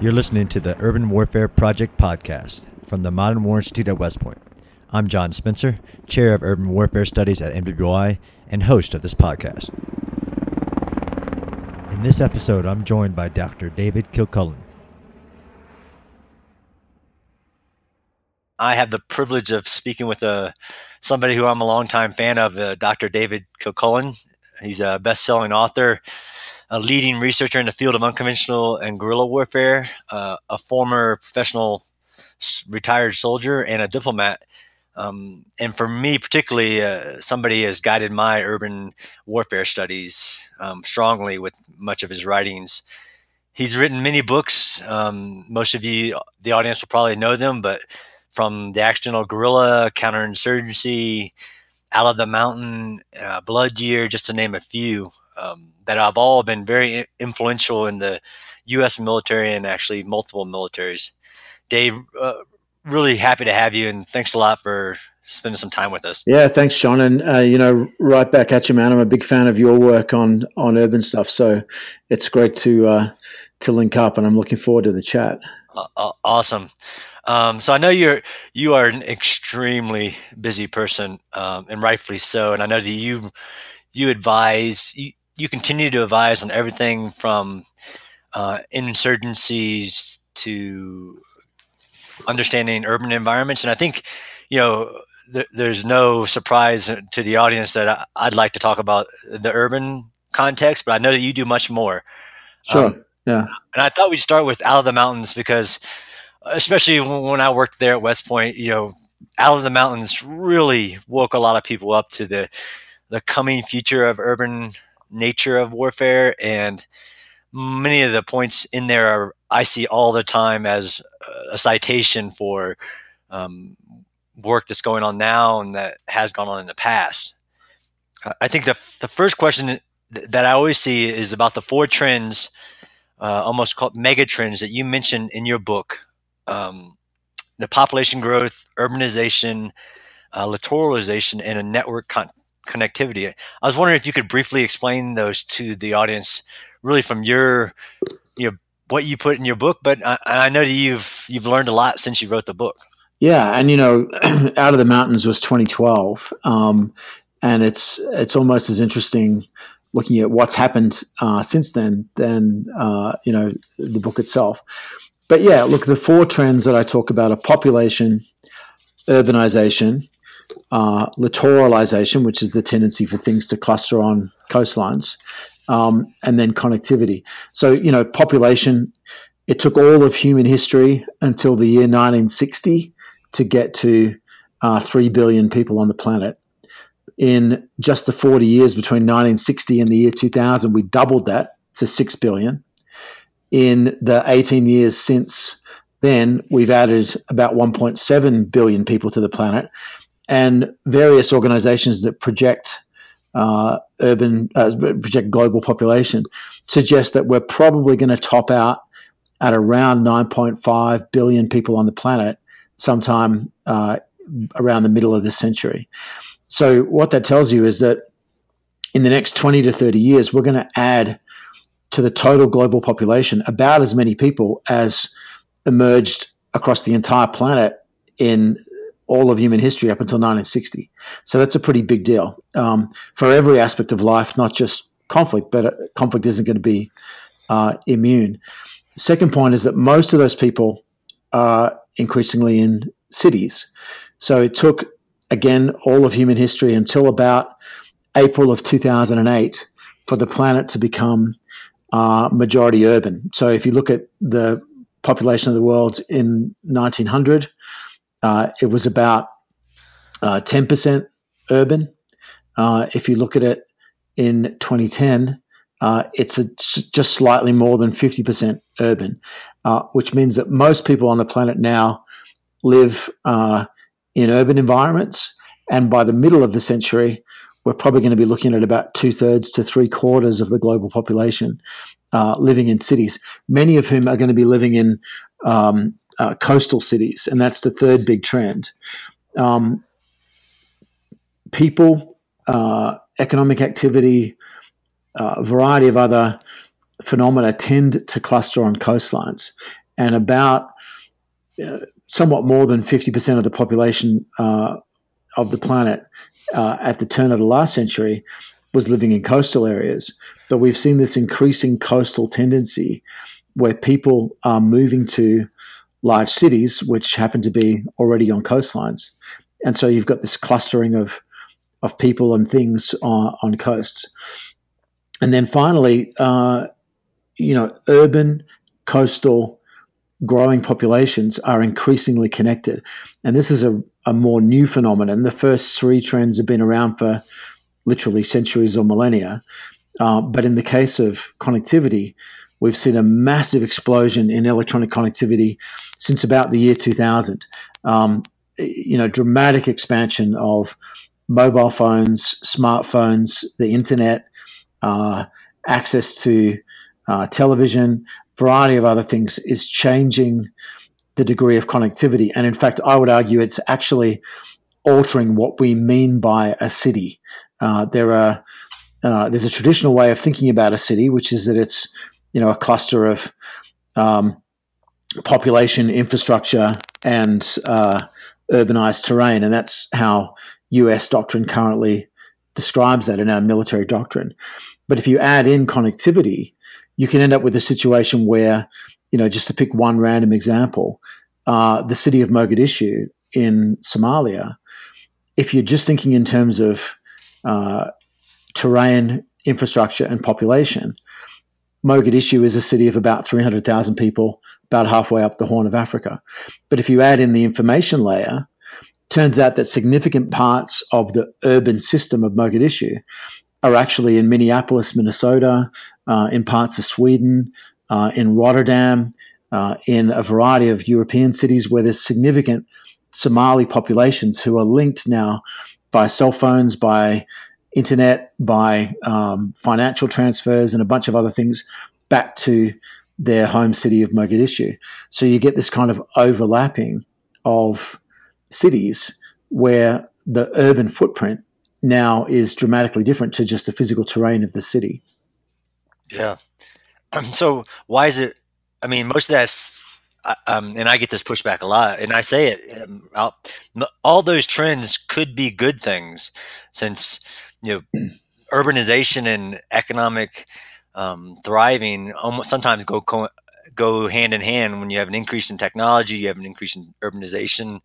You're listening to the Urban Warfare Project podcast from the Modern War Institute at West Point. I'm John Spencer, Chair of Urban Warfare Studies at MWI and host of this podcast. In this episode, I'm joined by Dr. David Kilcullen. I have the privilege of speaking with uh, somebody who I'm a longtime fan of, uh, Dr. David Kilcullen. He's a best-selling author, a leading researcher in the field of unconventional and guerrilla warfare, uh, a former professional retired soldier, and a diplomat. Um, and for me, particularly, uh, somebody has guided my urban warfare studies um, strongly with much of his writings. He's written many books. Um, most of you, the audience, will probably know them, but from the accidental guerrilla, counterinsurgency, out of the mountain, uh, blood year, just to name a few um, that have all been very influential in the U.S. military and actually multiple militaries. Dave, uh, really happy to have you, and thanks a lot for spending some time with us. Yeah, thanks, John. And uh, you know, right back at you, man. I'm a big fan of your work on on urban stuff, so it's great to uh, to link up, and I'm looking forward to the chat. Uh, awesome. Um, so I know you're you are an extremely busy person, um, and rightfully so. And I know that you you advise you, you continue to advise on everything from uh, insurgencies to understanding urban environments. And I think you know th- there's no surprise to the audience that I, would like to talk about the urban context, but I know that you do much more. Sure. Um, yeah. And I thought we'd start with Out of the Mountains because especially when I worked there at West Point, you know, out of the mountains really woke a lot of people up to the the coming future of urban nature of warfare and many of the points in there are I see all the time as a citation for um, work that's going on now and that has gone on in the past. I think the the first question that I always see is about the four trends, uh, almost called mega trends that you mentioned in your book um, the population growth, urbanization, uh, and a network con- connectivity. I was wondering if you could briefly explain those to the audience, really from your, you know, what you put in your book. But I, I know that you've you've learned a lot since you wrote the book. Yeah, and you know, Out of the Mountains was 2012, um, and it's it's almost as interesting looking at what's happened uh, since then than uh, you know the book itself. But yeah, look, the four trends that I talk about are population, urbanization, uh, littoralization, which is the tendency for things to cluster on coastlines, um, and then connectivity. So, you know, population, it took all of human history until the year 1960 to get to uh, 3 billion people on the planet. In just the 40 years between 1960 and the year 2000, we doubled that to 6 billion in the 18 years since then, we've added about 1.7 billion people to the planet, and various organizations that project uh, urban, uh, project global population suggest that we're probably going to top out at around 9.5 billion people on the planet sometime uh, around the middle of this century. So, what that tells you is that in the next 20 to 30 years, we're going to add to the total global population about as many people as emerged across the entire planet in all of human history up until 1960. So that's a pretty big deal um, for every aspect of life, not just conflict, but uh, conflict isn't going to be uh, immune. The second point is that most of those people are increasingly in cities. So it took, again, all of human history until about April of 2008 for the planet to become uh, majority urban. So if you look at the population of the world in 1900, uh, it was about uh, 10% urban. Uh, if you look at it in 2010, uh, it's a, just slightly more than 50% urban, uh, which means that most people on the planet now live in urban environments. And by the middle of the century, we're probably going to be looking at about two thirds to three quarters of the global population uh, living in cities, many of whom are going to be living in um, uh, coastal cities. And that's the third big trend. Um, people, uh, economic activity, a uh, variety of other phenomena tend to cluster on coastlines. and about uh, somewhat more than 50% of the population uh, of the planet uh, at the turn of the last century was living in coastal areas. But we've seen this increasing coastal tendency where people are moving to large cities, which happen to be already on coastlines. And so you've got this clustering of, of people and things on, on coasts. And then finally, uh, you know, urban, coastal, growing populations are increasingly connected. And this is a, a more new phenomenon. The first three trends have been around for literally centuries or millennia. Uh, but in the case of connectivity, we've seen a massive explosion in electronic connectivity since about the year 2000. Um, you know, dramatic expansion of mobile phones, smartphones, the internet, uh, access to uh, television, variety of other things is changing the degree of connectivity. And in fact, I would argue it's actually altering what we mean by a city. Uh, there are uh, there's a traditional way of thinking about a city, which is that it's you know a cluster of um, population, infrastructure, and uh, urbanized terrain, and that's how U.S. doctrine currently describes that in our military doctrine. But if you add in connectivity, you can end up with a situation where, you know, just to pick one random example, uh, the city of Mogadishu in Somalia, if you're just thinking in terms of uh, terrain, infrastructure, and population, Mogadishu is a city of about 300,000 people, about halfway up the Horn of Africa. But if you add in the information layer, turns out that significant parts of the urban system of Mogadishu are actually in Minneapolis, Minnesota, uh, in parts of Sweden, uh, in Rotterdam, uh, in a variety of European cities where there's significant Somali populations who are linked now by cell phones, by internet, by um, financial transfers, and a bunch of other things back to their home city of Mogadishu. So you get this kind of overlapping of cities where the urban footprint now is dramatically different to just the physical terrain of the city. Yeah. so why is it? I mean, most of that's, um, and I get this pushback a lot, and I say it. Um, all those trends could be good things, since you know, mm. urbanization and economic um, thriving almost sometimes go co- go hand in hand. When you have an increase in technology, you have an increase in urbanization,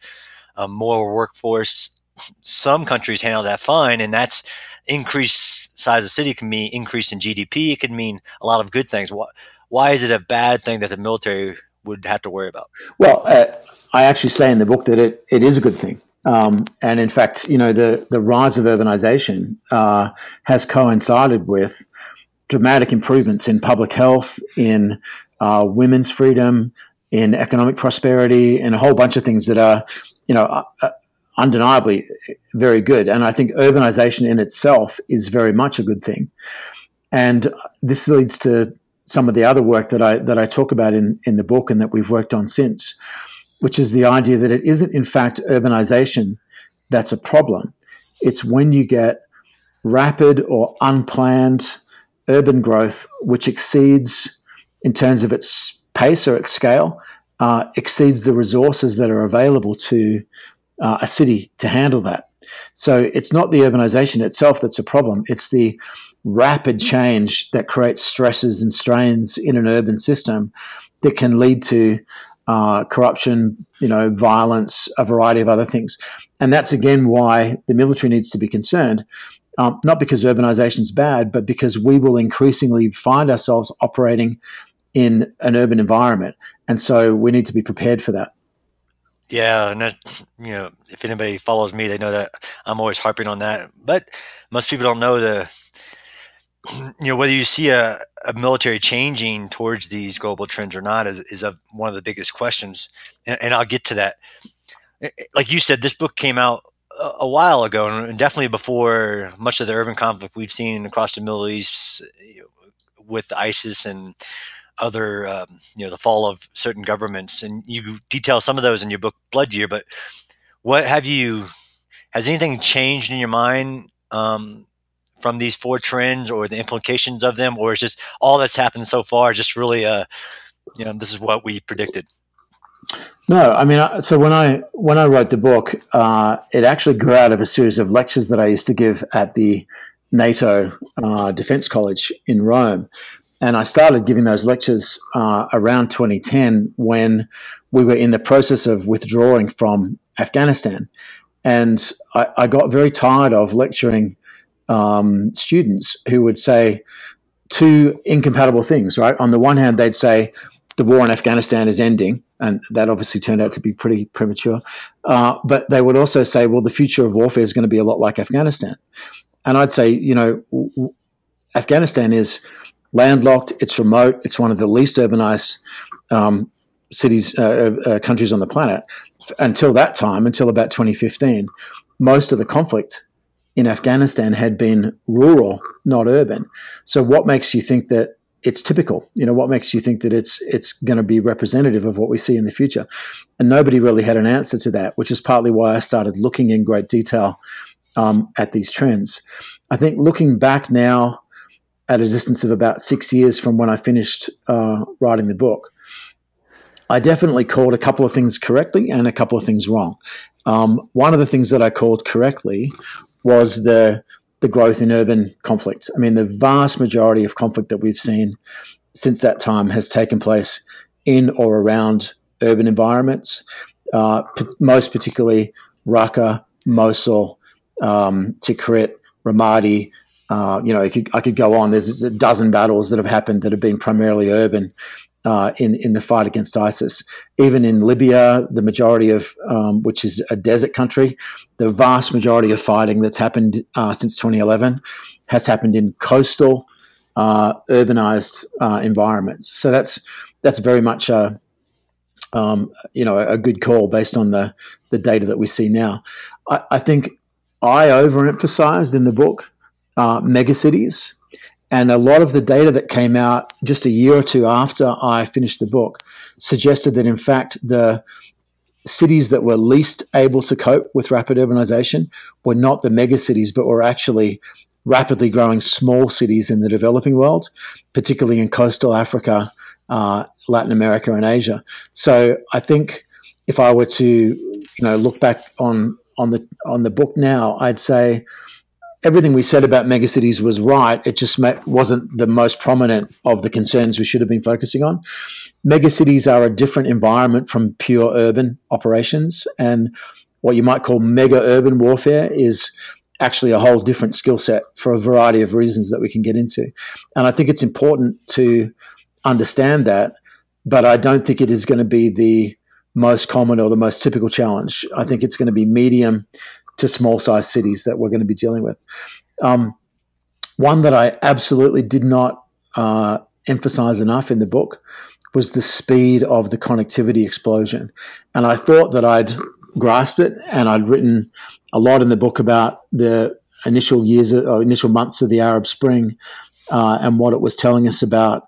um, more workforce. Some countries handle that fine, and that's increased size of city can mean increase in GDP. It could mean a lot of good things. Why, why is it a bad thing that the military would have to worry about? Well, uh, I actually say in the book that it, it is a good thing. Um, and in fact, you know, the, the rise of urbanization uh, has coincided with dramatic improvements in public health, in uh, women's freedom, in economic prosperity, and a whole bunch of things that are, you know, uh, uh undeniably very good. And I think urbanization in itself is very much a good thing. And this leads to some of the other work that I that I talk about in, in the book and that we've worked on since, which is the idea that it isn't in fact urbanization that's a problem. It's when you get rapid or unplanned urban growth, which exceeds, in terms of its pace or its scale, uh, exceeds the resources that are available to uh, a city to handle that. So it's not the urbanization itself that's a problem. It's the rapid change that creates stresses and strains in an urban system that can lead to uh, corruption, you know, violence, a variety of other things. And that's again why the military needs to be concerned. Um, not because urbanization is bad, but because we will increasingly find ourselves operating in an urban environment. And so we need to be prepared for that. Yeah, and that, you know, if anybody follows me, they know that I'm always harping on that. But most people don't know the, you know, whether you see a, a military changing towards these global trends or not is, is a, one of the biggest questions. And, and, I'll get to that. Like you said, this book came out a, a while ago, and definitely before much of the urban conflict we've seen across the Middle East with ISIS and other, um, you know, the fall of certain governments, and you detail some of those in your book, Blood Year. But what have you? Has anything changed in your mind um, from these four trends, or the implications of them, or is just all that's happened so far just really a you know this is what we predicted. No, I mean, so when I when I wrote the book, uh, it actually grew out of a series of lectures that I used to give at the NATO uh, Defense College in Rome, and I started giving those lectures uh, around 2010 when we were in the process of withdrawing from Afghanistan, and I, I got very tired of lecturing um, students who would say two incompatible things. Right, on the one hand, they'd say the war in Afghanistan is ending, and that obviously turned out to be pretty premature. Uh, but they would also say, well, the future of warfare is going to be a lot like Afghanistan. And I'd say, you know, w- Afghanistan is landlocked, it's remote, it's one of the least urbanized um, cities, uh, uh, countries on the planet. Until that time, until about 2015, most of the conflict in Afghanistan had been rural, not urban. So, what makes you think that it's typical. You know, what makes you think that it's it's going to be representative of what we see in the future? And nobody really had an answer to that, which is partly why I started looking in great detail um, at these trends. I think looking back now, at a distance of about six years from when I finished uh, writing the book, I definitely called a couple of things correctly and a couple of things wrong. Um, one of the things that I called correctly was the the growth in urban conflict. I mean, the vast majority of conflict that we've seen since that time has taken place in or around urban environments, uh, p- most particularly Raqqa, Mosul, um, Tikrit, Ramadi. Uh, you know, could, I could go on. There's a dozen battles that have happened that have been primarily urban uh, in in the fight against ISIS. Even in Libya, the majority of um, which is a desert country, the vast majority of fighting that's happened uh, since 2011 has happened in coastal, uh, urbanized uh, environments. So that's that's very much a um, you know a good call based on the the data that we see now. I, I think I overemphasized in the book uh, megacities and a lot of the data that came out just a year or two after I finished the book suggested that, in fact, the cities that were least able to cope with rapid urbanization were not the megacities, but were actually rapidly growing small cities in the developing world, particularly in coastal Africa, uh, Latin America, and Asia. So I think if I were to, you know, look back on on the on the book now, I'd say everything we said about megacities was right. It just wasn't the most prominent of the concerns we should have been focusing on. Megacities are a different environment from pure urban operations, and what you might call mega urban warfare is actually a whole different skill set for a variety of reasons that we can get into. And I think it's important to understand that, but I don't think it is going to be the most common or the most typical challenge. I think it's going to be medium to small size cities that we're going to be dealing with. Um, one that I absolutely did not uh, emphasize enough in the book was the speed of the connectivity explosion. And I thought that I'd grasped it, and I'd written a lot in the book about the initial years or initial months of the Arab Spring uh, and what it was telling us about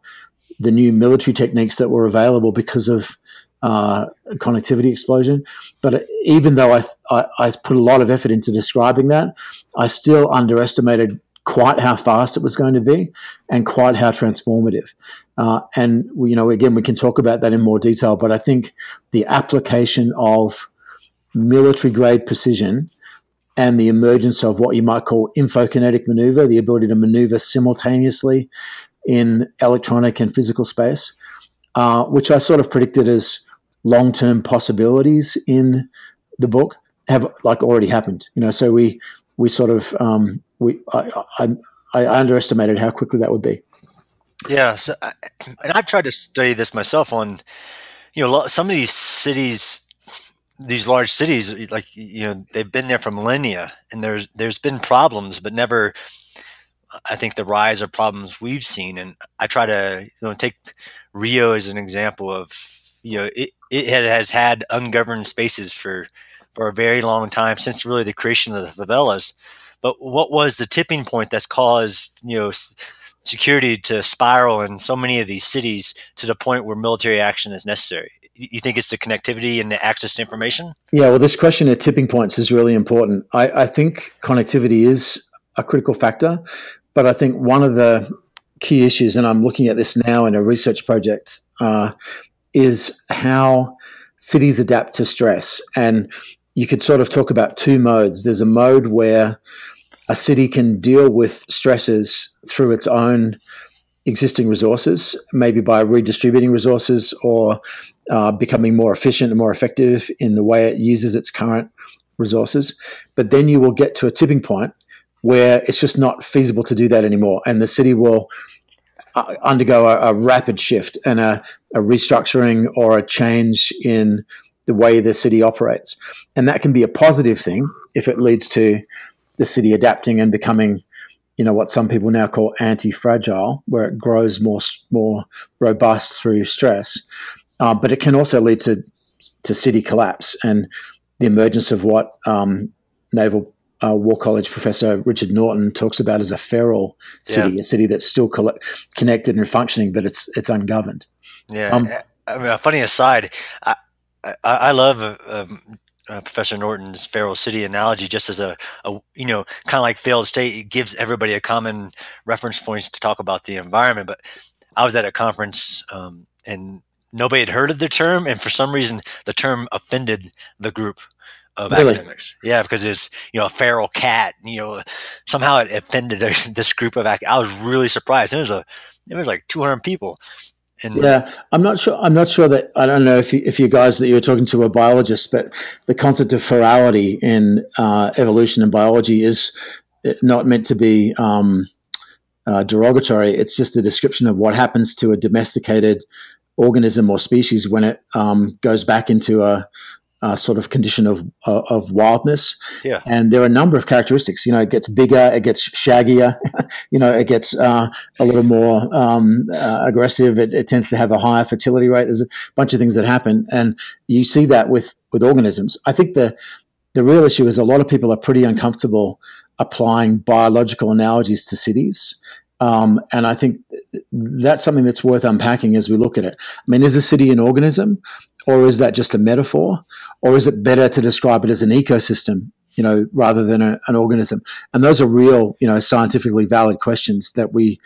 the new military techniques that were available because of uh, connectivity explosion. But even though I, I, I, put a lot of effort into describing that, I still underestimated quite how fast it was going to be and quite how transformative. Uh, and you know, again, we can talk about that in more detail. But I think the application of military grade precision and the emergence of what you might call infokinetic maneuver, the ability to maneuver simultaneously in electronic and physical space, uh, which I sort of predicted as long term possibilities in the book have like already happened. You know, so we we sort of um, we I, I, I underestimated how quickly that would be. Yeah, so, and I've tried to study this myself on, you know, some of these cities, these large cities, like you know, they've been there for millennia, and there's there's been problems, but never. I think the rise of problems we've seen, and I try to you know take Rio as an example of you know it, it has had ungoverned spaces for for a very long time since really the creation of the favelas. But what was the tipping point that's caused you know security to spiral in so many of these cities to the point where military action is necessary? You think it's the connectivity and the access to information? Yeah, well, this question of tipping points is really important. I, I think connectivity is a critical factor, but I think one of the key issues, and I'm looking at this now in a research project, uh, is how cities adapt to stress. And you could sort of talk about two modes. There's a mode where a city can deal with stresses through its own existing resources, maybe by redistributing resources or uh, becoming more efficient and more effective in the way it uses its current resources. But then you will get to a tipping point where it's just not feasible to do that anymore, and the city will undergo a, a, rapid shift and a, a, restructuring or a change in the way the city operates. And that can be a positive thing if it leads to the city adapting and becoming, you know, what some people now call anti-fragile, where it grows more more robust through stress. Uh, but it can also lead to to city collapse and the emergence of what um, Naval uh, War College professor Richard Norton talks about as a feral city, yeah. a city that's still connected and functioning, but it's it's ungoverned. Yeah. Um, I mean, a funny aside, I, I, I love um, uh, Professor Norton's feral city analogy just as a, a you know kind of like failed state. It gives everybody a common reference points to talk about the environment. But I was at a conference um, and nobody had heard of the term, and for some reason the term offended the group of really? academics. Yeah, because it's you know a feral cat. You know, somehow it offended this group of. Ac- I was really surprised. It was a it was like 200 people. And yeah, I'm not sure. I'm not sure that I don't know if you, if you guys that you're talking to are biologists, but the concept of ferality in uh, evolution and biology is not meant to be um, uh, derogatory. It's just a description of what happens to a domesticated organism or species when it um, goes back into a, uh, sort of condition of uh, of wildness. Yeah. And there are a number of characteristics. You know, it gets bigger, it gets shaggier. you know, it gets uh, a little more um, uh, aggressive. It, it, tends to have a higher fertility rate. There's a bunch of things that happen, and you see that with with organisms. I think the the real issue is a lot of people are pretty uncomfortable applying biological analogies to cities. Um, and I think that's something that's worth unpacking as we look at it. I mean, is a city an organism? or is that just a metaphor? Or is it better to describe it as an ecosystem, you know, rather than a, an organism? And those are real, you know, scientifically valid questions that we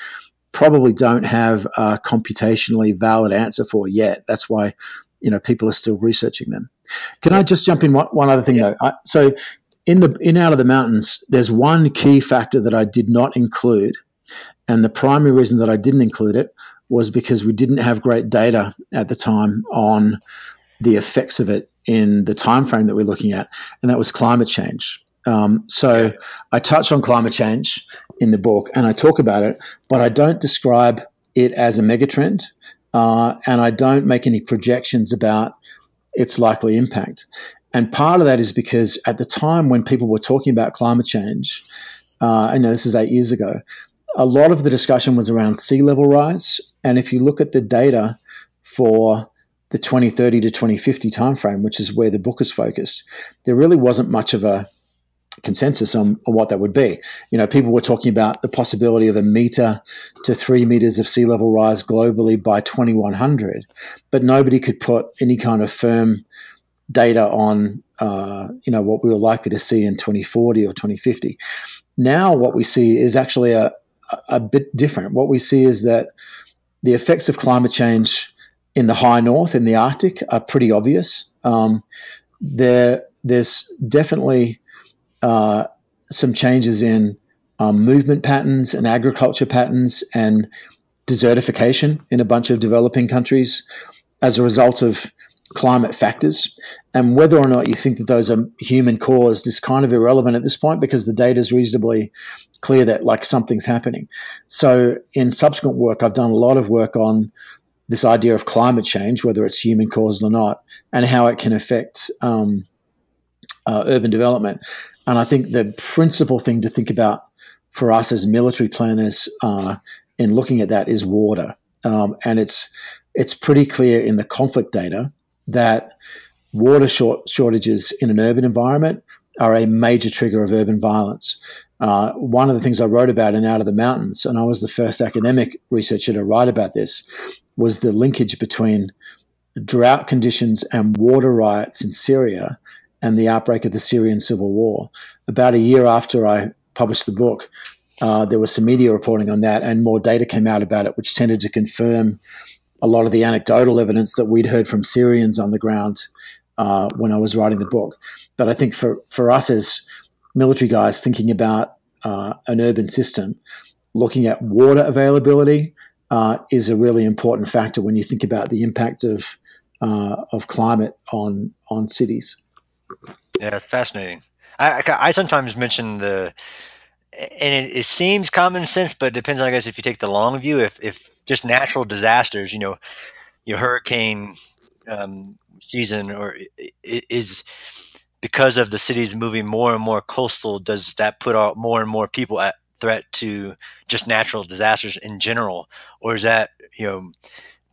probably don't have a computationally valid answer for yet. That's why, you know, people are still researching them. Can I just jump in one, one other thing yeah. though? I, so in the in out of the mountains, there's one key factor that I did not include, and the primary reason that I didn't include it was because we didn't have great data at the time on the effects of it in the time frame that we're looking at, and that was climate change. Um, so I touch on climate change in the book, and I talk about it, but I don't describe it as a megatrend, uh, and I don't make any projections about its likely impact. And part of that is because at the time when people were talking about climate change, uh, I know this is eight years ago, a lot of the discussion was around sea level rise. And if you look at the data for the 2030 to 2050 timeframe, which is where the book is focused, there really wasn't much of a consensus on, on what that would be. You know, people were talking about the possibility of a meter to three meters of sea level rise globally by 2100, but nobody could put any kind of firm data on, uh, you know, what we were likely to see in 2040 or 2050. Now, what we see is actually a, a bit different. What we see is that the effects of climate change in the high north, in the Arctic, are pretty obvious. Um, there, there's definitely uh, some changes in um, movement patterns and agriculture patterns and desertification in a bunch of developing countries as a result of climate factors. And whether or not you think that those are human caused is kind of irrelevant at this point because the data is reasonably clear that like something's happening. So in subsequent work, I've done a lot of work on this idea of climate change, whether it's human caused or not, and how it can affect um, uh, urban development. And I think the principal thing to think about for us as military planners uh, in looking at that is water. Um, and it's it's pretty clear in the conflict data that water short shortages in an urban environment are a major trigger of urban violence. Uh, one of the things I wrote about in Out of the Mountains, and I was the first academic researcher to write about this, was the linkage between drought conditions and water riots in Syria and the outbreak of the Syrian civil war. About a year after I published the book, uh, there was some media reporting on that, and more data came out about it, which tended to confirm a lot of the anecdotal evidence that we'd heard from Syrians on the ground uh, when I was writing the book. But I think for, for us as military guys thinking about uh, an urban system, looking at water availability uh, is a really important factor when you think about the impact of uh, of climate on on cities. Yeah, it's fascinating. I, I, I sometimes mention the and it, it, seems common sense, but it depends, I guess, if you take the long view. If, if just natural disasters, you know, your hurricane um, season, or is because of the cities moving more and more coastal, does that put more and more people at threat to just natural disasters in general, or is that you know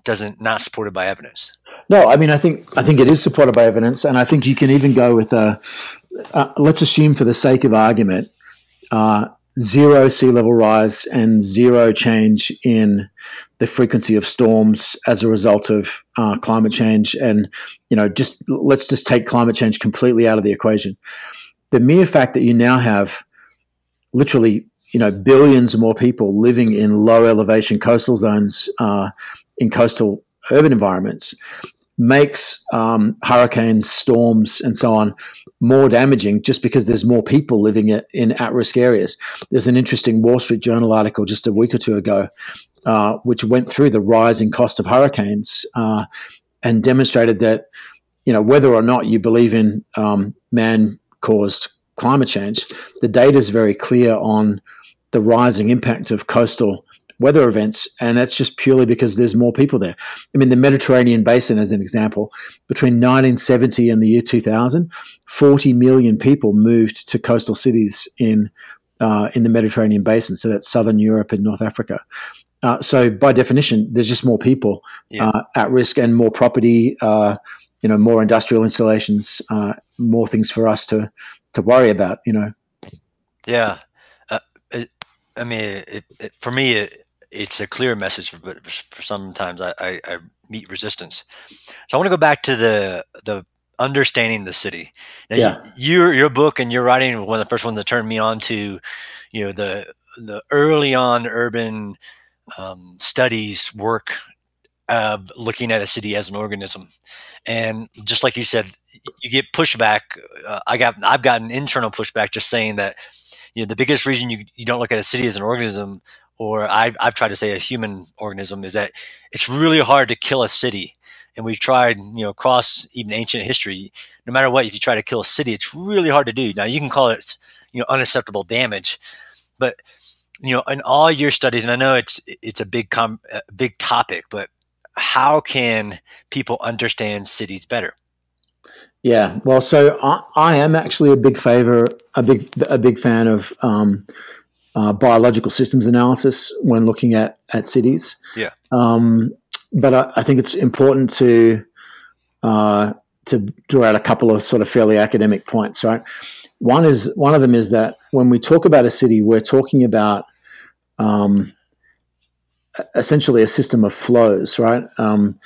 doesn't not supported by evidence? No, I mean, I think I think it is supported by evidence, and I think you can even go with a. Let's assume, for the sake of argument, uh, zero sea level rise and zero change in the frequency of storms as a result of uh, climate change. And, you know, just let's just take climate change completely out of the equation. The mere fact that you now have literally, you know, billions more people living in low elevation coastal zones uh, in coastal urban environments makes um, hurricanes, storms, and so on more damaging just because there's more people living in at risk areas. There's an interesting Wall Street Journal article just a week or two ago, uh, which went through the rising cost of hurricanes uh, and demonstrated that, you know, whether or not you believe in um, man caused climate change, the data is very clear on the rising impact of coastal weather events, and that's just purely because there's more people there. I mean, the Mediterranean basin, as an example, between 1970 and the year 2000, 40 million people moved to coastal cities in uh, in the Mediterranean basin. So that's southern Europe and North Africa. Uh, so by definition, there's just more people yeah. uh, at risk and more property. Uh, you know, more industrial installations, uh, more things for us to to worry about. You know. Yeah, I mean, it, it, for me, it, it's a clear message, but for sometimes I, I, I meet resistance. So I want to go back to the the understanding the city. Now, yeah. You, your your book and your writing was one of the first ones that turned me on to, you know, the the early on urban um, studies work uh, looking at a city as an organism, and just like you said, you get pushback. Uh, I got I've gotten internal pushback just saying that you know the biggest reason you, you don't look at a city as an organism or I've, I've tried to say a human organism is that it's really hard to kill a city. And we've tried you know across even ancient history no matter what if you try to kill a city it's really hard to do. Now you can call it you know unacceptable damage but you know in all your studies and i know it's it's a big com- a big topic but how can people understand cities better yeah well so i, I am actually a big favor a big a big fan of um, uh, biological systems analysis when looking at at cities. Yeah. Um, but I, I, think it's important to uh, to draw out a couple of sort of fairly academic points. Right. One is one of them is that when we talk about a city, we're talking about um, essentially a system of flows. Right. Um,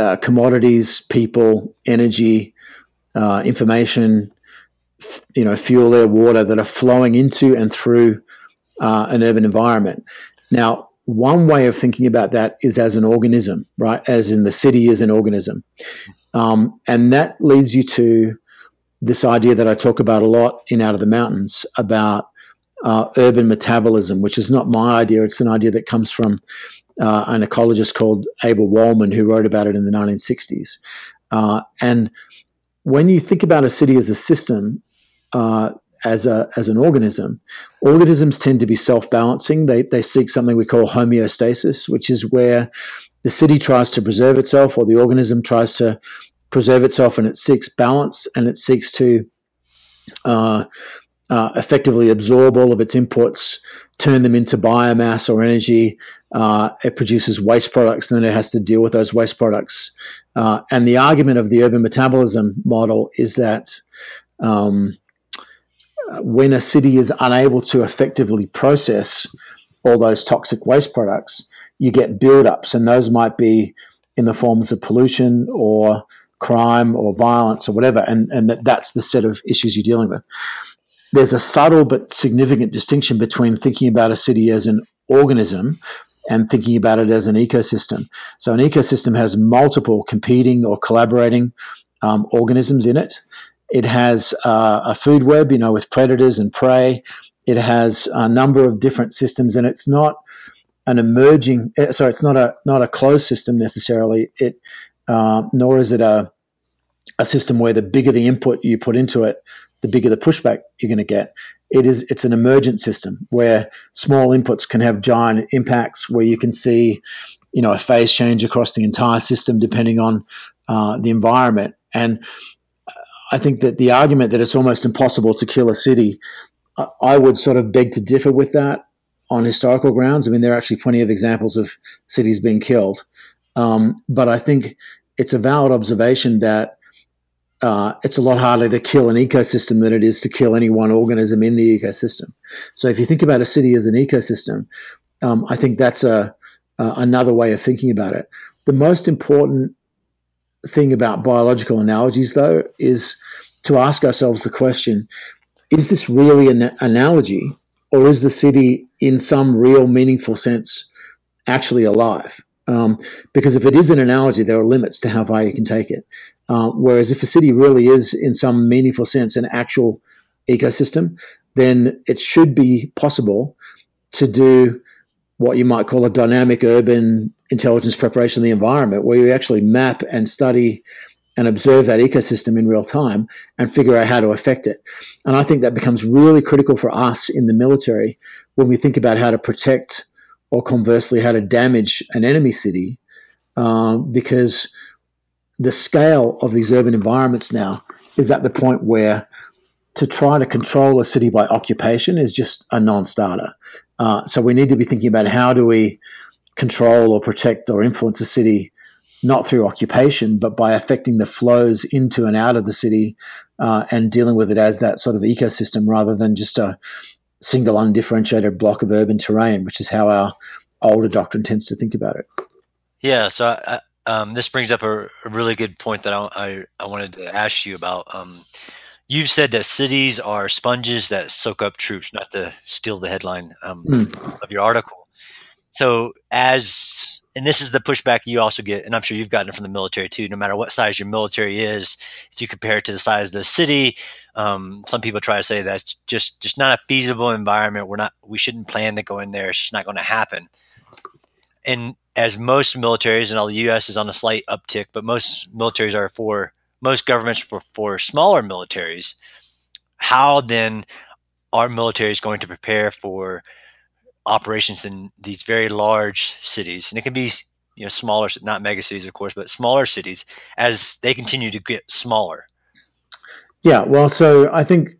uh, commodities, people, energy, uh, information, you know, fuel, air, water that are flowing into and through uh, an urban environment. Now, one way of thinking about that is as an organism, right? As in the city is an organism. Um, and that leads you to this idea that I talk about a lot in Out of the Mountains about uh, urban metabolism, which is not my idea. It's an idea that comes from uh, an ecologist called Abel Wolman who wrote about it in the 1960s. Uh, and when you think about a city as a system, uh, as a as an organism. Organisms tend to be self balancing. They they seek something we call homeostasis, which is where the city tries to preserve itself, or the organism tries to preserve itself, and it seeks balance, and it seeks to uh, uh, effectively absorb all of its inputs, turn them into biomass or energy. Uh, it produces waste products, and then it has to deal with those waste products. Uh, and the argument of the urban metabolism model is that um, when a city is unable to effectively process all those toxic waste products, you get buildups, and those might be in the forms of pollution or crime or violence or whatever, and and that, that's the set of issues you're dealing with. There's a subtle but significant distinction between thinking about a city as an organism and thinking about it as an ecosystem. So, an ecosystem has multiple competing or collaborating um, organisms in it. It has uh, a food web, you know, with predators and prey. It has a number of different systems, and it's not an emerging. Eh, sorry, it's not a not a closed system necessarily. It uh, nor is it a a system where the bigger the input you put into it, the bigger the pushback you're going to get. It is it's an emergent system where small inputs can have giant impacts. Where you can see, you know, a phase change across the entire system depending on uh, the environment. And I think that the argument that it's almost impossible to kill a city, I would sort of beg to differ with that on historical grounds. I mean, there are actually plenty of examples of cities being killed. Um, but I think it's a valid observation that uh, it's a lot harder to kill an ecosystem than it is to kill any one organism in the ecosystem. So if you think about a city as an ecosystem, um, I think that's a, uh, another way of thinking about it. The most important thing about biological analogies, though, is to ask ourselves the question: Is this really an analogy, or is the city, in some real, meaningful sense, actually alive? Um, because if it is an analogy, there are limits to how far you can take it. Uh, whereas if a city really is, in some meaningful sense, an actual ecosystem, then it should be possible to do what you might call a dynamic urban intelligence preparation of the environment, where you actually map and study and observe that ecosystem in real time and figure out how to affect it. And I think that becomes really critical for us in the military when we think about how to protect or conversely how to damage an enemy city, uh, because the scale of these urban environments now is at the point where to try to control a city by occupation is just a non-starter. Uh, so we need to be thinking about how do we control or protect or influence a city not through occupation, but by affecting the flows into and out of the city uh, and dealing with it as that sort of ecosystem rather than just a single undifferentiated block of urban terrain, which is how our older doctrine tends to think about it. Yeah, so I, um, this brings up a, a, really good point that I, I, I, wanted to ask you about. Um, you've said that cities are sponges that soak up troops, not to steal the headline um, mm. of your article. So, as and this is the pushback you also get, and I'm sure you've gotten it from the military too. No matter what size your military is, if you compare it to the size of the city, um, some people try to say that's just just not a feasible environment. We're not, we shouldn't plan to go in there. It's just not going to happen. And as most militaries, and all the U.S. is on a slight uptick, but most militaries are for most governments for for smaller militaries. How then are militaries going to prepare for operations in these very large cities, and it can be you know smaller, not mega cities, of course, but smaller cities as they continue to get smaller. Yeah, well, so I think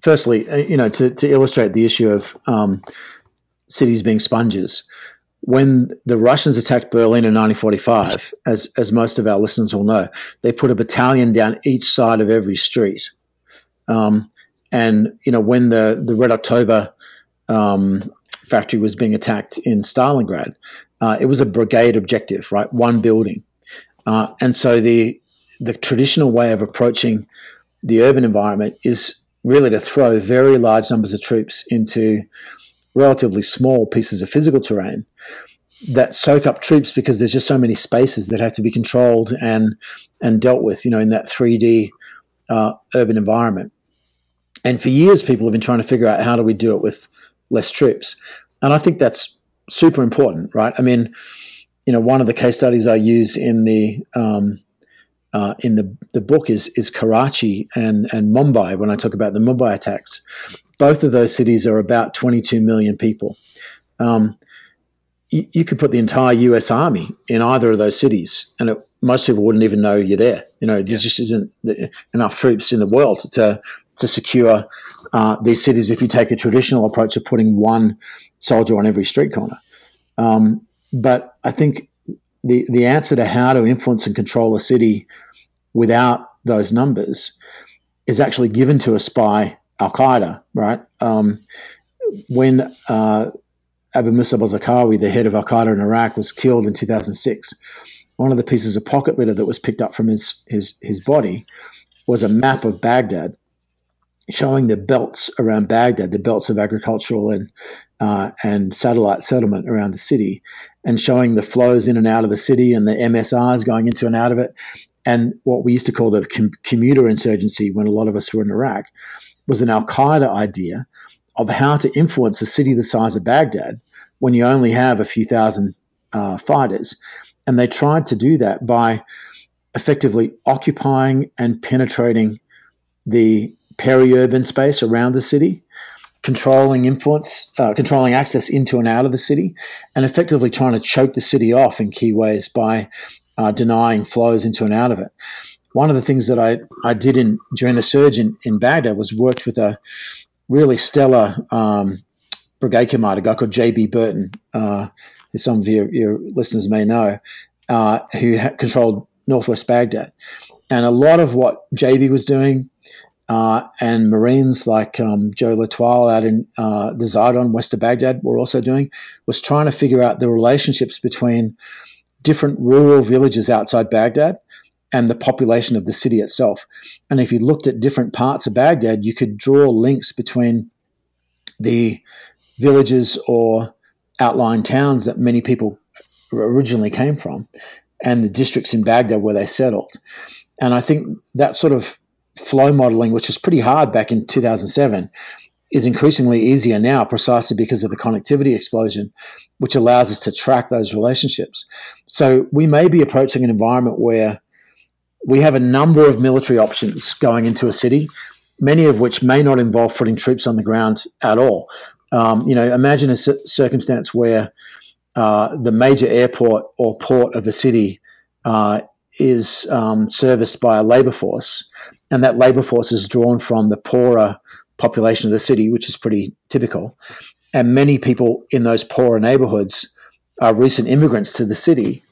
firstly, uh, you know, to, to illustrate the issue of um, cities being sponges, when the Russians attacked Berlin in 1945, as as most of our listeners will know, they put a battalion down each side of every street. Um, and you know, when the the Red October um, factory was being attacked in Stalingrad, uh, it was a brigade objective, right? One building. Uh, and so the the traditional way of approaching the urban environment is really to throw very large numbers of troops into relatively small pieces of physical terrain that soak up troops because there's just so many spaces that have to be controlled and and dealt with, you know, in that 3D uh, urban environment. And for years, people have been trying to figure out how do we do it with less troops. And I think that's super important, right? I mean, you know, one of the case studies I use in the um, uh, in the, the book is is Karachi and and Mumbai. When I talk about the Mumbai attacks, both of those cities are about 22 million people. Um, you, you, could put the entire U.S. Army in either of those cities, and it, most people wouldn't even know you're there. You know, there just isn't enough troops in the world to to secure uh, these cities if you take a traditional approach of putting one soldier on every street corner. Um, but I think the, the answer to how to influence and control a city without those numbers is actually given to us by Al Qaeda, right? Um, when uh, Abu Musab al Zarqawi, the head of Al Qaeda in Iraq, was killed in 2006, one of the pieces of pocket litter that was picked up from his, his, his body was a map of Baghdad showing the belts around Baghdad, the belts of agricultural and uh, and satellite settlement around the city, and showing the flows in and out of the city and the MSRs going into and out of it, and what we used to call the com- commuter insurgency when a lot of us were in Iraq was an Al Qaeda idea of how to influence a city the size of Baghdad when you only have a few thousand uh, fighters. And they tried to do that by effectively occupying and penetrating the peri-urban space around the city, controlling influence, uh, controlling access into and out of the city, and effectively trying to choke the city off in key ways by uh, denying flows into and out of it. One of the things that I, I did in during the surge in, in Baghdad was worked with a really stellar um, brigade commander, a guy called J.B. Burton, uh, who some of your, your listeners may know, uh, who ha- controlled northwest Baghdad. And a lot of what JB was doing, uh, and Marines like um, Joe L'Etoile out in uh, the Zaidon, west of Baghdad, were also doing, was trying to figure out the relationships between different rural villages outside Baghdad and the population of the city itself. And if you looked at different parts of Baghdad, you could draw links between the villages or outlying towns that many people originally came from and the districts in Baghdad where they settled. And I think that sort of flow modeling, which was pretty hard back in 2007, is increasingly easier now precisely because of the connectivity explosion, which allows us to track those relationships. So we may be approaching an environment where we have a number of military options going into a city, many of which may not involve putting troops on the ground at all. Um, you know, imagine a circumstance where uh, the major airport or port of a city uh, is um, serviced by a labor force, and that labor force is drawn from the poorer population of the city, which is pretty typical. And many people in those poorer neighborhoods are recent immigrants to the city,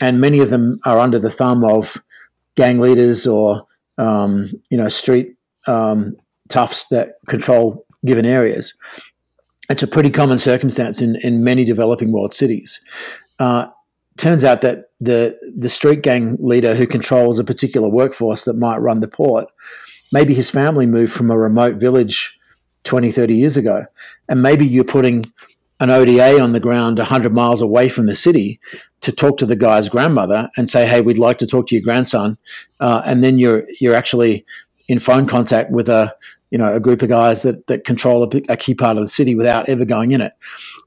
and many of them are under the thumb of gang leaders or um, you know street um, toughs that control given areas. It's a pretty common circumstance in, in many developing world cities. Uh, turns out that the the street gang leader who controls a particular workforce that might run the port, maybe his family moved from a remote village 20, 30 years ago. And maybe you're putting an ODA on the ground 100 miles away from the city to talk to the guy's grandmother and say, "Hey, we'd like to talk to your grandson," uh, and then you're you're actually in phone contact with a you know a group of guys that that control a, a key part of the city without ever going in it,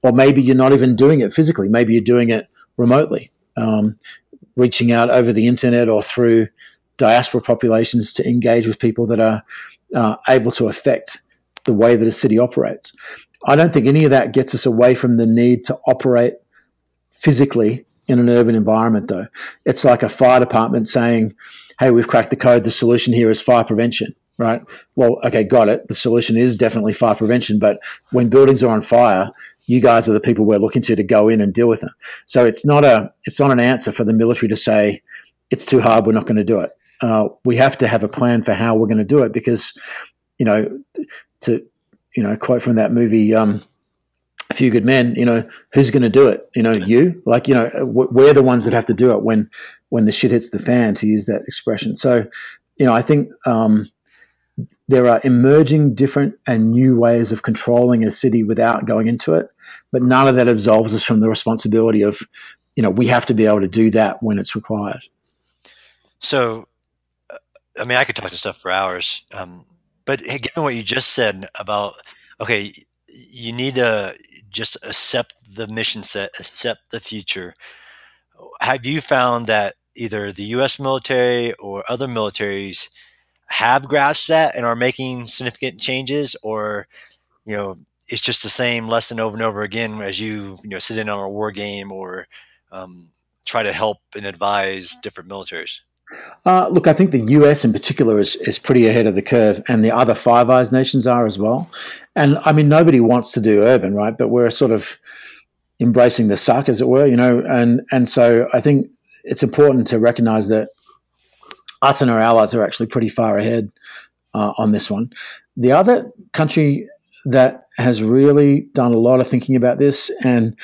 or maybe you're not even doing it physically. Maybe you're doing it remotely, um, reaching out over the internet or through diaspora populations to engage with people that are uh, able to affect the way that a city operates. I don't think any of that gets us away from the need to operate physically in an urban environment, though. It's like a fire department saying, hey, we've cracked the code. The solution here is fire prevention, right? Well, okay, got it. The solution is definitely fire prevention. But when buildings are on fire, you guys are the people we're looking to to go in and deal with them. So it's not a it's not an answer for the military to say it's too hard. We're not going to do it. Uh, we have to have a plan for how we're going to do it because, you know, to you know, quote from that movie, um, a few good men, you know, who's going to do it? You know, you like, you know, we're the ones that have to do it when, when the shit hits the fan, to use that expression. So, you know, I think um, there are emerging different and new ways of controlling a city without going into it, but none of that absolves us from the responsibility of, you know, we have to be able to do that when it's required. So, uh, I mean, I could talk to stuff for hours, um, but given what you just said about, okay, you need to just accept the mission set, accept the future. Have you found that either the U.S. military or other militaries have grasped that and are making significant changes, or you know, it's just the same lesson over and over again as you you know sit in on a war game or um, try to help and advise different militaries? Uh, look, I think the US in particular is, is pretty ahead of the curve, and the other Five Eyes nations are as well. And I mean, nobody wants to do urban, right? But we're sort of embracing the suck, as it were, you know. And and so I think it's important to recognize that us and our allies are actually pretty far ahead uh, on this one. The other country that has really done a lot of thinking about this and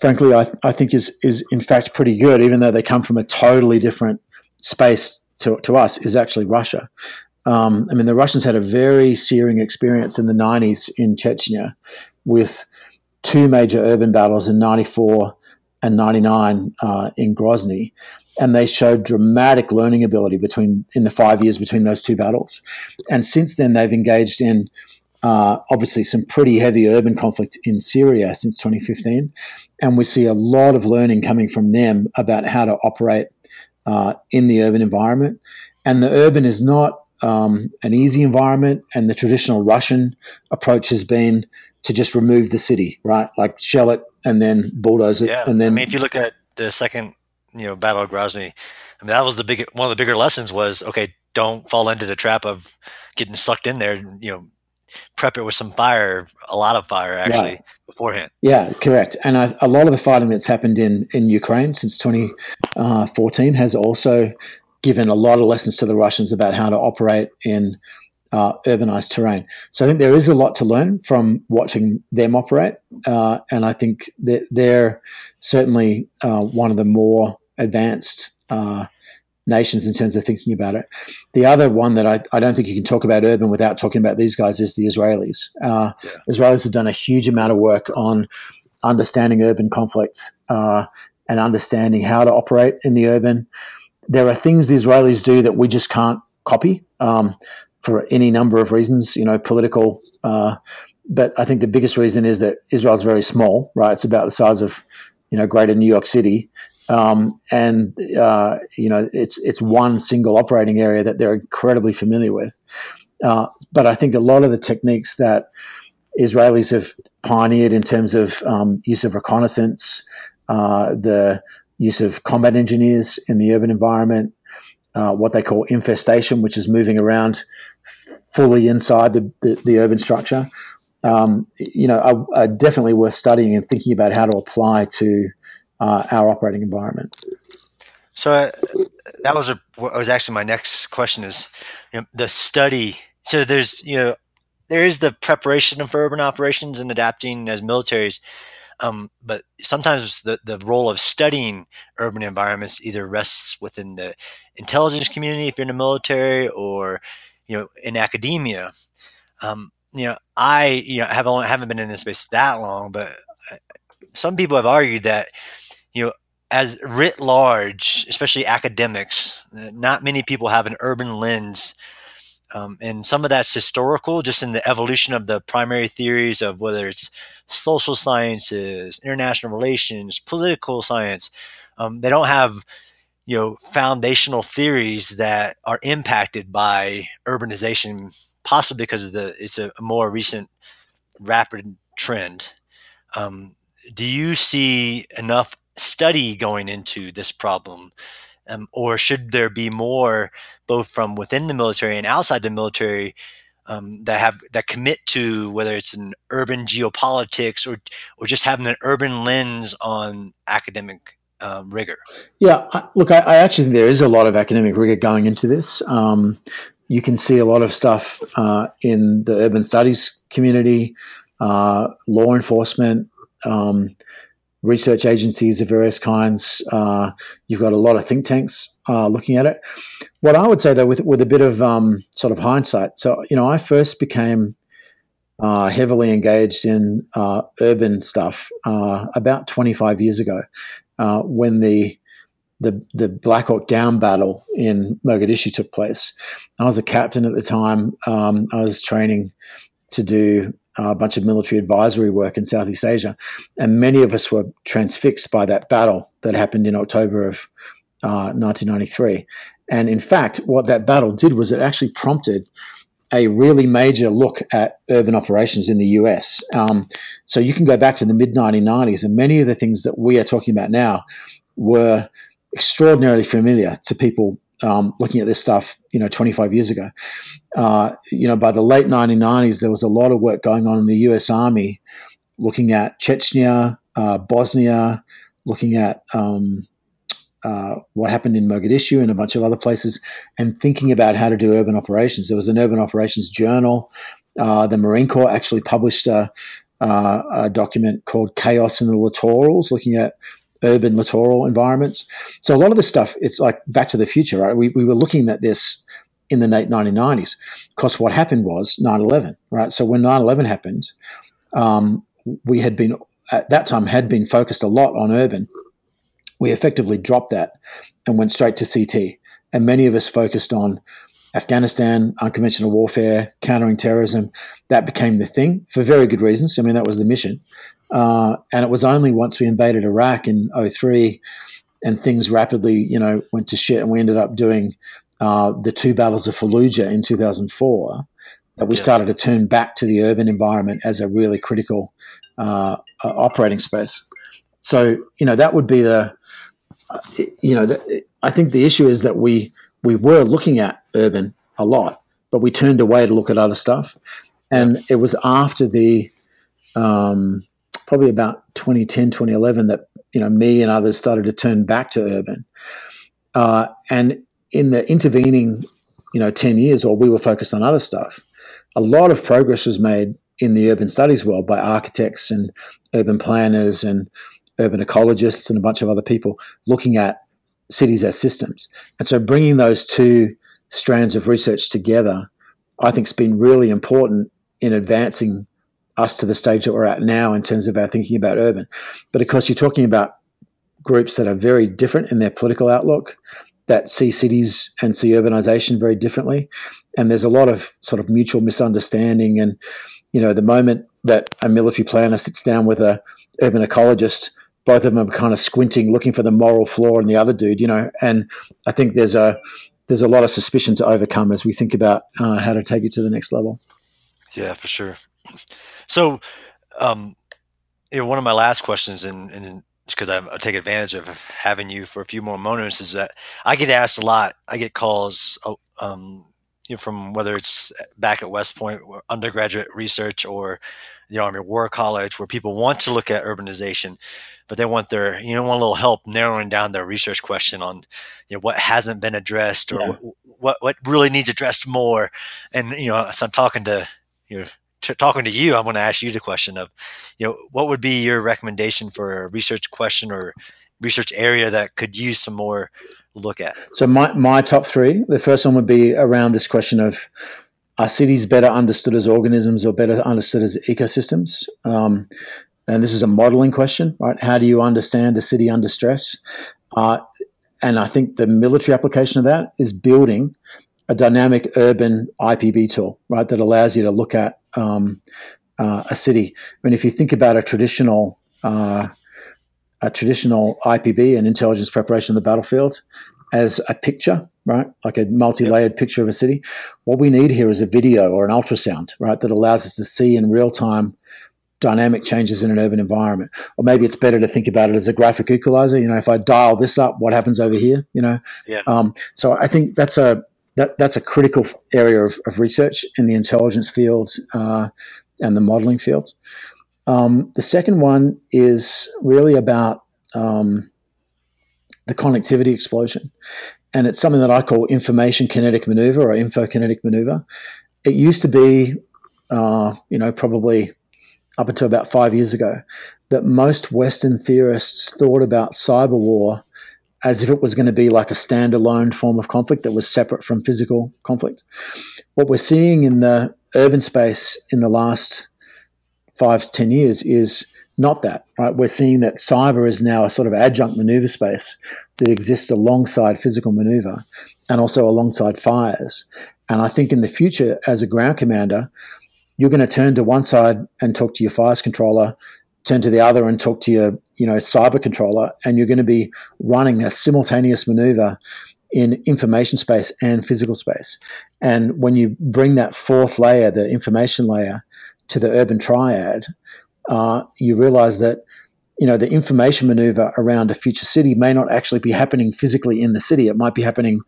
frankly I, I think is is in fact pretty good even though they come from a totally different space to, to us is actually Russia. Um, I mean, the Russians had a very searing experience in the 90s in Chechnya with two major urban battles in 94 and 99 uh, in Grozny. And they showed dramatic learning ability between in the five years between those two battles. And since then, they've engaged in uh, obviously some pretty heavy urban conflict in Syria since 2015. And we see a lot of learning coming from them about how to operate uh, in the urban environment. And the urban is not um, an easy environment, and the traditional Russian approach has been to just remove the city, right? Like shell it and then bulldoze it, yeah. and then. I mean, if you look at the second, you know, Battle of Grozny, I mean, that was the big one of the bigger lessons was okay, don't fall into the trap of getting sucked in there. You know, prep it with some fire, a lot of fire actually right. beforehand. Yeah, correct. And a, a, lot of the fighting that's happened in in Ukraine since 2014 uh, has also given a lot of lessons to the Russians about how to operate in uh, urbanized terrain. So I think there is a lot to learn from watching them operate, uh, and I think that they're certainly uh, one of the more advanced uh, nations in terms of thinking about it. The other one that I, I, don't think you can talk about urban without talking about these guys is the Israelis. Uh, yeah. Israelis have done a huge amount of work on understanding urban conflict uh, and understanding how to operate in the urban there are things the Israelis do that we just can't copy um, for any number of reasons, you know, political. Uh, but I think the biggest reason is that Israel's very small, right? It's about the size of, you know, greater New York City. Um, and uh, you know it's it's one single operating area that they're incredibly familiar with. Uh, but I think a lot of the techniques that Israelis have pioneered in terms of um, use of reconnaissance, uh, the use of combat engineers in the urban environment, uh, what they call infestation, which is moving around fully inside the, the, the urban structure. Um, you know, are, are, definitely worth studying and thinking about how to apply to uh, our operating environment. So uh, that was a, was actually my next question is you know, the study. So there's you know there is the preparation of urban operations and adapting as militaries, um, but sometimes the, the role of studying urban environments either rests within the intelligence community if you're in the military or you know in academia. Um, you know, I you know have only, haven't been in this space that long, but some people have argued that you know as writ large, especially academics, not many people have an urban lens um, and some of that's historical, just in the evolution of the primary theories of whether it's social sciences, international relations, political science. Um, they don't have, you know, foundational theories that are impacted by urbanization, possibly because of the it's a, more recent, rapid trend. Um, do you see enough study going into this problem um, or should there be more, both from within the military and outside the military, um, that have that commit to whether it's an urban geopolitics or or just having an urban lens on academic um, rigor? Yeah, look, I, I, actually think there is a lot of academic rigor going into this. Um, you can see a lot of stuff uh, in the urban studies community, uh, law enforcement. Um, research agencies of various kinds. Uh, you've got a lot of think tanks uh, looking at it. What I would say, though, with with a bit of um, sort of hindsight, so you know, I first became uh, heavily engaged in uh, urban stuff uh, about 25 years ago, uh, when the the, the Black Hawk Down battle in Mogadishu took place. I was a captain at the time. Um, I was training to do a bunch of military advisory work in Southeast Asia, and many of us were transfixed by that battle that happened in October of uh, 1993. And in fact, what that battle did was it actually prompted a really major look at urban operations in the US. Um, so you can go back to the mid 1990s, and many of the things that we are talking about now were extraordinarily familiar to people um, looking at this stuff, you know, 25 years ago. Uh, you know, by the late 1990s, there was a lot of work going on in the U.S. Army, looking at Chechnya, uh, Bosnia, looking at um, uh, what happened in Mogadishu and a bunch of other places, and thinking about how to do urban operations. There was an urban operations journal. Uh, the Marine Corps actually published a, uh, a document called Chaos in the Littorals, looking at urban littoral environments. So a lot of this stuff, it's like back to the future, right? We, we were looking at this in the late 1990s. Because what happened was 9 11, right? So when 9 11 happened, um, we had been, at that time, had been focused a lot on urban. We effectively dropped that and went straight to CT. And many of us focused on Afghanistan, unconventional warfare, countering terrorism. That became the thing for very good reasons. I mean, that was the mission. Uh, and it was only once we invaded Iraq in 03 and things rapidly, you know, went to shit and we ended up doing uh, the two battles of Fallujah in 2004 that we yeah. started to turn back to the urban environment as a really critical uh, uh operating space. So, you know, that would be the, uh, you know, the, I think the issue is that we we were looking at urban a lot, but we turned away to look at other stuff. And it was after the um, probably about 2010, 2011 that you know me and others started to turn back to urban. Uh, and in the intervening, you know, 10 years, or we were focused on other stuff, a lot of progress was made in the urban studies world by architects and urban planners and urban ecologists and a bunch of other people looking at cities as systems. And so bringing those two strands of research together, I think, has been really important in advancing us to the stage that we're at now in terms of our thinking about urban. But of course, you're talking about groups that are very different in their political outlook, that see cities and see urbanization very differently. And there's a lot of sort of mutual misunderstanding. And, you know, the moment that a military planner sits down with a urban ecologist, both of them are kind of squinting, looking for the moral flaw in the other dude, you know. And I think there's a there's a lot of suspicion to overcome as we think about uh, how to take it to the next level. Yeah, for sure. So, um, you know, one of my last questions, and, and because I, I, take advantage of having you for a few more moments, is that I get asked a lot. I get calls, oh, um, you know, from whether it's back at West Point, undergraduate research, or the Army War College, where people want to look at urbanization, but they want their, you know, want a little help narrowing down their research question on, you know, what hasn't been addressed or yeah. what, what what really needs addressed more. And you know, as I'm talking to you know t- talking to you, I'm going to ask you the question of, you know, what would be your recommendation for a research question or research area that could use some more look at? So my my top three. The first one would be around this question of are cities better understood as organisms or better understood as ecosystems? Um, and this is a modeling question, right? How do you understand a city under stress? Uh, and I think the military application of that is building a dynamic urban IPB tool, right, that allows you to look at um, uh, a city. I mean, if you think about a traditional uh, a traditional IPB, an intelligence preparation of the battlefield, as a picture, right, like a multi-layered yep. picture of a city, what we need here is a video or an ultrasound, right, that allows us to see in real time dynamic changes in an urban environment. Or maybe it's better to think about it as a graphic equalizer. You know, if I dial this up, what happens over here? You know, yeah. Um, so I think that's a that, that's a critical area of, of research in the intelligence field uh, and the modeling field. Um, the second one is really about um, the connectivity explosion. And it's something that I call information kinetic maneuver or infokinetic maneuver. It used to be, uh, you know, probably up until about five years ago, that most Western theorists thought about cyber war as if it was going to be like a standalone form of conflict that was separate from physical conflict. What we're seeing in the urban space in the last five to 10 years is not that, right? We're seeing that cyber is now a sort of adjunct maneuver space that exists alongside physical maneuver and also alongside fires. And I think in the future, as a ground commander, you're going to turn to one side and talk to your fires controller turn to the other and talk to your you know cyber controller and you're going to be running a simultaneous maneuver in information space and physical space. And when you bring that fourth layer the information layer to the urban triad uh, you realize that you know the information maneuver around a future city may not actually be happening physically in the city. It might be happening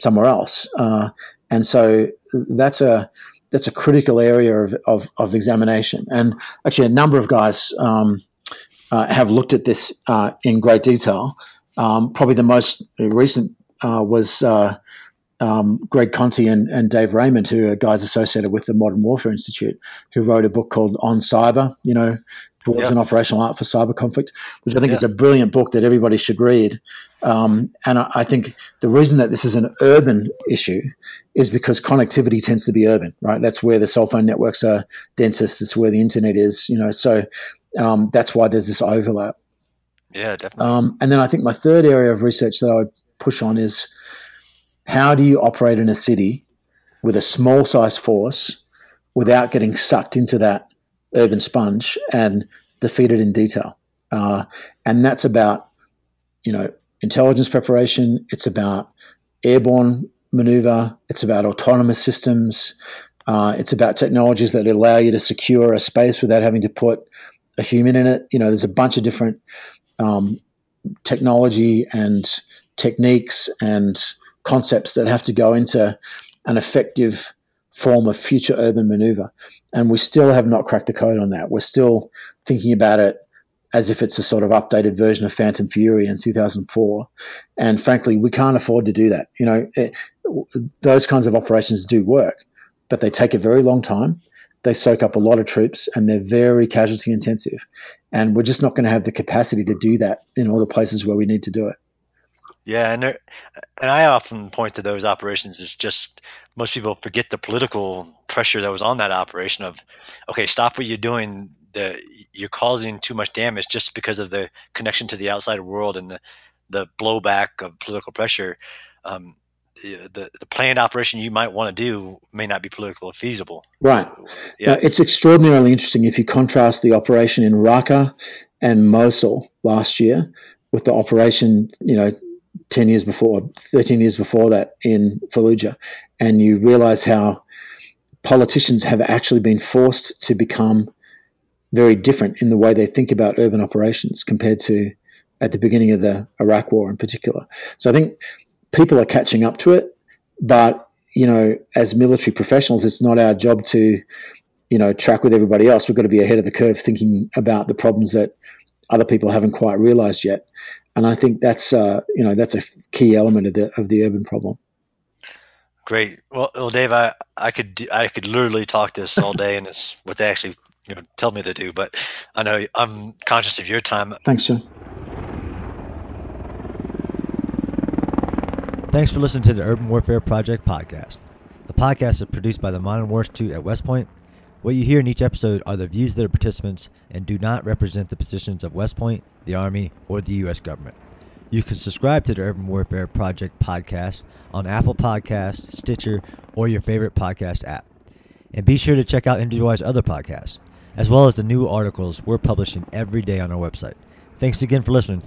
somewhere else. Uh, and so that's a that's a critical area of, of, of examination. And actually, a number of guys um, uh, have looked at this uh, in great detail. Um, probably the most recent uh, was uh, um, Greg Conti and, and Dave Raymond, who are guys associated with the Modern Warfare Institute, who wrote a book called On Cyber, you know, Wars yeah. and Operational Art for Cyber Conflict, which I think yeah. is a brilliant book that everybody should read. Um, and I, I, think the reason that this is an urban issue is because connectivity tends to be urban, right? That's where the cell phone networks are densest. It's where the internet is, you know. So um, that's why there's this overlap. Yeah, definitely. Um, and then I think my third area of research that I would push on is how do you operate in a city with a small size force without getting sucked into that urban sponge and defeated in detail? Uh, and that's about, you know, intelligence preparation. It's about airborne maneuver. It's about autonomous systems. Uh, it's about technologies that allow you to secure a space without having to put a human in it. You know, there's a bunch of different um, technology and techniques and concepts that have to go into an effective form of future urban maneuver. And we still have not cracked the code on that. We're still thinking about it as if it's a sort of updated version of Phantom Fury in 2004. And frankly, we can't afford to do that. You know, it, those kinds of operations do work, but they take a very long time. They soak up a lot of troops and they're very casualty intensive. And we're just not going to have the capacity to do that in all the places where we need to do it. Yeah, and there, and I often point to those operations as just most people forget the political pressure that was on that operation of, okay, stop what you're doing. The you're causing too much damage just because of the connection to the outside world and the the blowback of political pressure. Um, the, the, the planned operation you might want to do may not be politically feasible. Right. Yeah. Uh, it's extraordinarily interesting if you contrast the operation in Raqqa and Mosul last year with the operation, you know, 10 years before, 13 years before that in Fallujah, and you realize how politicians have actually been forced to become very different in the way they think about urban operations compared to at the beginning of the Iraq War in particular. So I think people are catching up to it, but you know, as military professionals, it's not our job to, you know, track with everybody else. We've got to be ahead of the curve, thinking about the problems that other people haven't quite realized yet and I think that's uh, you know that's a key element of the of the urban problem. Great. Well, well, Dave, I, I could I could literally talk this all day, and it's what they actually you know, tell me to do. But I know I'm conscious of your time. Thanks, John. Thanks for listening to the Urban Warfare Project podcast. The podcast is produced by the Modern War Institute at West Point what you hear in each episode are the views of the participants and do not represent the positions of West Point, the Army, or the U.S. government. You can subscribe to the Urban Warfare Project podcast on Apple Podcasts, Stitcher, or your favorite podcast app. And be sure to check out MWI's other podcasts, as well as the new articles we're publishing every day on our website. Thanks again for listening.